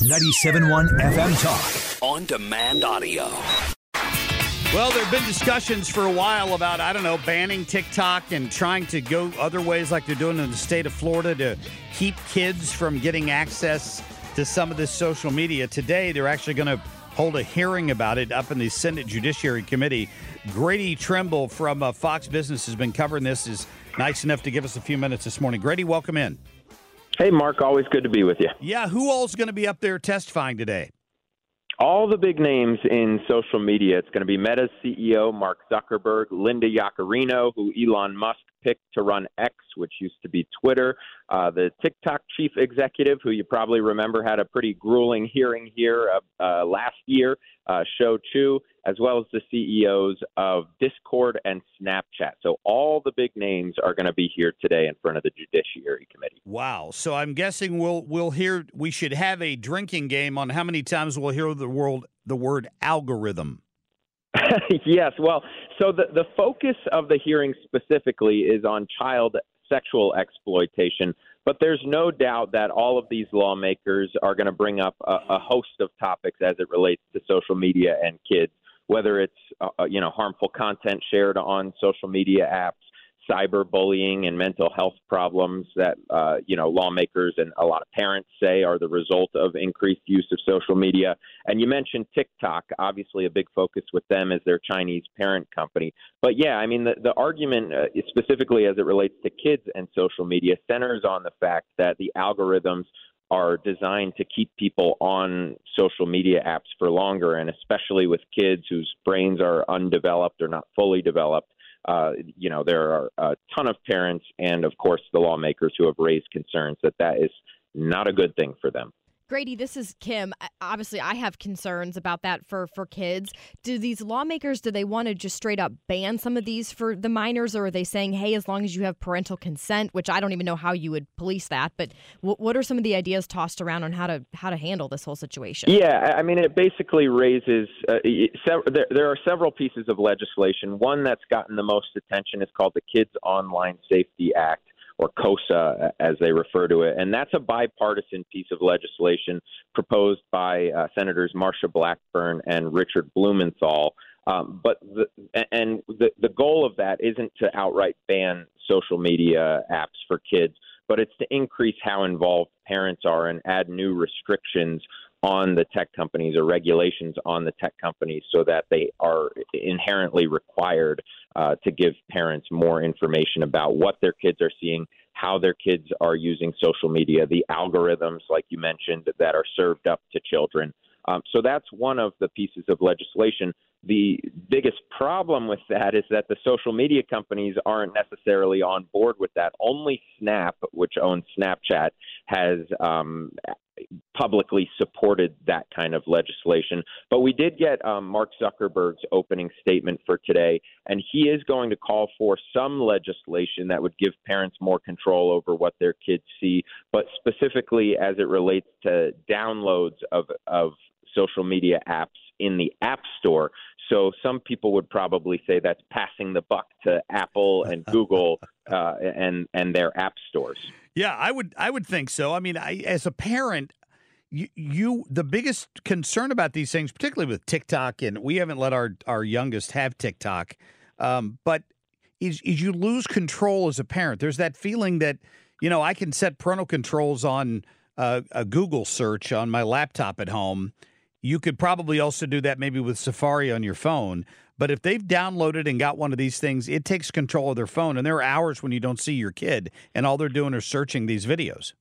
97.1 FM Talk. On demand audio. Well, there have been discussions for a while about, I don't know, banning TikTok and trying to go other ways like they're doing in the state of Florida to keep kids from getting access to some of this social media. Today, they're actually going to hold a hearing about it up in the Senate Judiciary Committee. Grady Trimble from uh, Fox Business has been covering this, is nice enough to give us a few minutes this morning. Grady, welcome in. Hey, Marc, always good to be with you. Yeah, who all's going to be up there testifying today? All the big names in social media. It's going to be Meta's CEO, Mark Zuckerberg, Linda Yaccarino, who Elon Musk picked to run X, which used to be Twitter, uh, the TikTok chief executive, who you probably remember had a pretty grueling hearing here uh, uh, last year, uh, Shou Chew, as well as the CEOs of Discord and Snapchat. So all the big names are going to be here today in front of the Judiciary Committee. Wow. So I'm guessing we'll we'll hear we should have a drinking game on how many times we'll hear the world the word algorithm. yes. Well, so the the focus of the hearing specifically is on child sexual exploitation. But there's no doubt that all of these lawmakers are going to bring up a, a, host of topics as it relates to social media and kids, whether it's uh, uh you know harmful content shared on social media apps, cyberbullying and mental health problems that uh, you know lawmakers and a lot of parents say are the result of increased use of social media. And you mentioned TikTok, obviously a big focus with them as their Chinese parent company. But yeah, I mean the the argument uh, specifically as it relates to kids and social media centers on the fact that the algorithms are designed to keep people on social media apps for longer, and especially with kids whose brains are undeveloped or not fully developed uh, you know, there are a ton of parents and, of course, the lawmakers who have raised concerns that that is not a good thing for them. Grady, this is Kim. Obviously, I have concerns about that for for kids. Do these lawmakers do they want to just straight up ban some of these for the minors, or are they saying, hey, as long as you have parental consent, which I don't even know how you would police that, but w- what are some of the ideas tossed around on how to how to handle this whole situation? Yeah, I mean, it basically raises. Uh, there, there are several pieces of legislation. One that's gotten the most attention is called the Kids Online Safety Act or KOSA as they refer to it. And that's a bipartisan piece of legislation proposed by uh, Senators Marsha Blackburn and Richard Blumenthal. Um, but the, and the, the goal of that isn't to outright ban social media apps for kids, but it's to increase how involved parents are and add new restrictions on the tech companies or regulations on the tech companies so that they are inherently required uh, to give parents more information about what their kids are seeing, how their kids are using social media, the algorithms, like you mentioned, that are served up to children. Um, so that's one of the pieces of legislation. The biggest problem with that is that the social media companies aren't necessarily on board with that. Only Snap, which owns Snapchat, has um, publicly supported that kind of legislation. But we did get um, Mark Zuckerberg's opening statement for today, and he is going to call for some legislation that would give parents more control over what their kids see, but specifically as it relates to downloads of, of social media apps in the App Store. So some people would probably say that's passing the buck to Apple and Google uh, and and their app stores. Yeah, I would I would think so. I mean, I, as a parent, you, you the biggest concern about these things, particularly with TikTok, and we haven't let our our youngest have TikTok, um, but is is you lose control as a parent. There's that feeling that you know I can set parental controls on uh, a Google search on my laptop at home. You could probably also do that maybe with Safari on your phone. But if they've downloaded and got one of these things, it takes control of their phone. And there are hours when you don't see your kid, and all they're doing is searching these videos.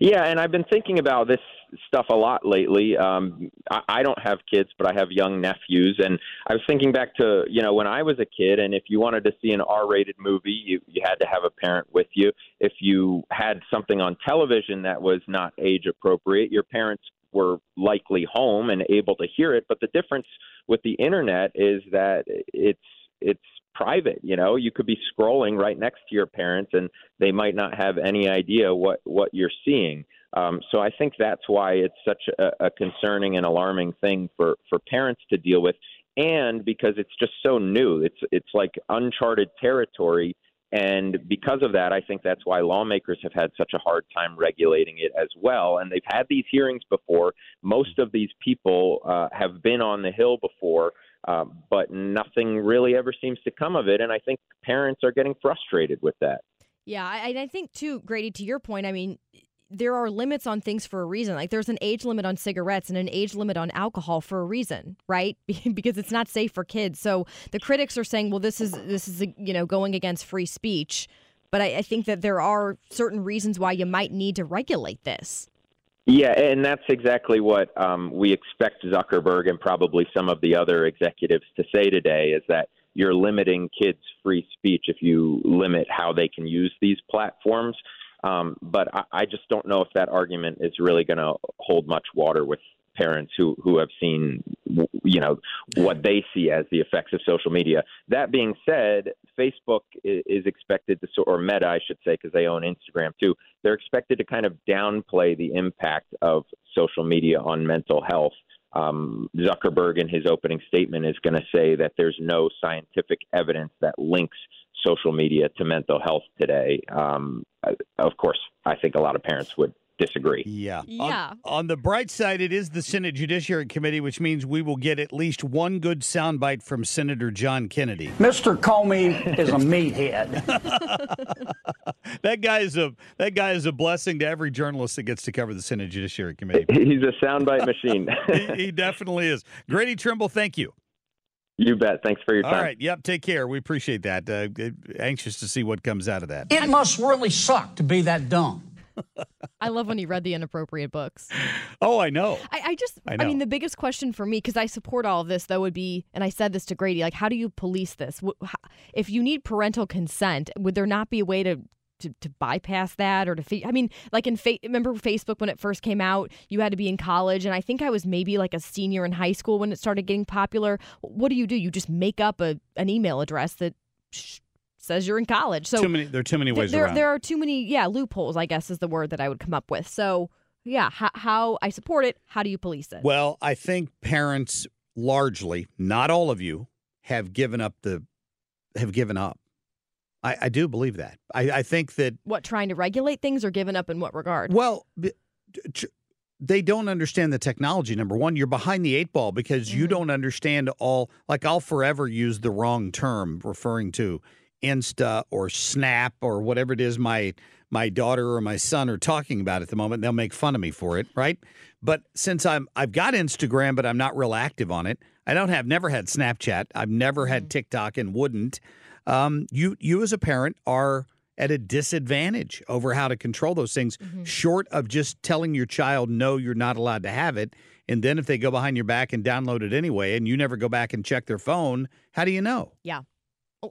Yeah, and I've been thinking about this stuff a lot lately. Um, I, I don't have kids, but I have young nephews, and I was thinking back to you know when I was a kid, and if you wanted to see an R-rated movie, you you had to have a parent with you. If you had something on television that was not age appropriate, your parents were likely home and able to hear it. But the difference with the internet is that it's it's private you know you could be scrolling right next to your parents and they might not have any idea what what you're seeing um, so I think that's why it's such a, a concerning and alarming thing for for parents to deal with, and because it's just so new. It's it's like uncharted territory. And because of that, I think that's why lawmakers have had such a hard time regulating it as well. And they've had these hearings before. Most of these people uh, have been on the Hill before, uh, but nothing really ever seems to come of it. And I think parents are getting frustrated with that. Yeah, I, I think too, Grady. To your point, I mean, there are limits on things for a reason. Like there's an age limit on cigarettes and an age limit on alcohol for a reason, right? because it's not safe for kids. So the critics are saying, well, this is this is you know going against free speech. But I, I think that there are certain reasons why you might need to regulate this. Yeah, and that's exactly what um, we expect Zuckerberg and probably some of the other executives to say today is that you're limiting kids' free speech if you limit how they can use these platforms. Um, but I, I just don't know if that argument is really going to hold much water with parents who who have seen you know what they see as the effects of social media. That being said, Facebook is expected to or Meta, I should say, because they own Instagram too. They're expected to kind of downplay the impact of social media on mental health. Um, Zuckerberg, in his opening statement, is going to say that there's no scientific evidence that links social media to mental health today. Um, Uh, of course, I think a lot of parents would disagree. Yeah. Yeah. On, on, the bright side, it is the Senate Judiciary Committee, which means we will get at least one good soundbite from Senator John Kennedy. Mr. Comey is a meathead. that guy is a that guy is a blessing to every journalist that gets to cover the Senate Judiciary Committee. He's a soundbite machine. he, he definitely is. Grady Trimble, thank you. You bet. Thanks for your time. All right. Yep. Take care. We appreciate that. Uh, anxious to see what comes out of that. It must really suck to be that dumb. I love when he read the inappropriate books. Oh, I know. I, I just, I I, mean, the biggest question for me, because I support all of this, though, would be, and I said this to Grady, like, how do you police this? If you need parental consent, would there not be a way to to, to bypass that or to fe- I mean like in fa- remember Facebook when it first came out you had to be in college and I think I was maybe like a senior in high school when it started getting popular what do you do you just make up a an email address that sh- says you're in college so too many. There are too many th- ways there, around. there are too many yeah loopholes i guess is the word that i would come up with so yeah how, how i support it how do you police it Well, I think parents largely, not all of you, have given up the have given up. I, I do believe that. I, I think that what trying to regulate things or giving up in what regard well, they don't understand the technology. Number one, you're behind the eight ball because you Mhm. don't understand all. Like I'll forever use the wrong term referring to Insta or Snap or whatever it is my my daughter or my son are talking about at the moment. They'll make fun of me for it, right? But since I'm I've got Instagram, but I'm not real active on it. I don't have never had Snapchat. I've never had TikTok and wouldn't. Um, you you as a parent are at a disadvantage over how to control those things, short of just telling your child no, you're not allowed to have it. And then if they go behind your back and download it anyway, and you never go back and check their phone, how do you know? Yeah.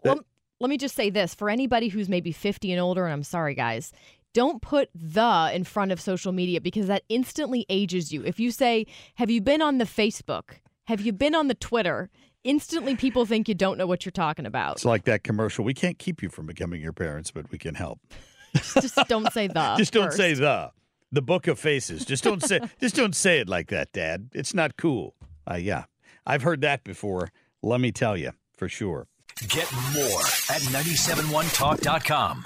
Well, let me just say this for anybody who's maybe 50 and older, and I'm sorry, guys, don't put the in front of social media because that instantly ages you. If you say, Have you been on the Facebook? Have you been on the Twitter? Instantly, people think you don't know what you're talking about. It's like that commercial. We can't keep you from becoming your parents, but we can help. just don't say the. just don't first. say the. The book of faces. Just don't say just don't say it like that, Dad. It's not cool. Uh, yeah. I've heard that before. Let me tell you, for sure. Get more at 971talk.com.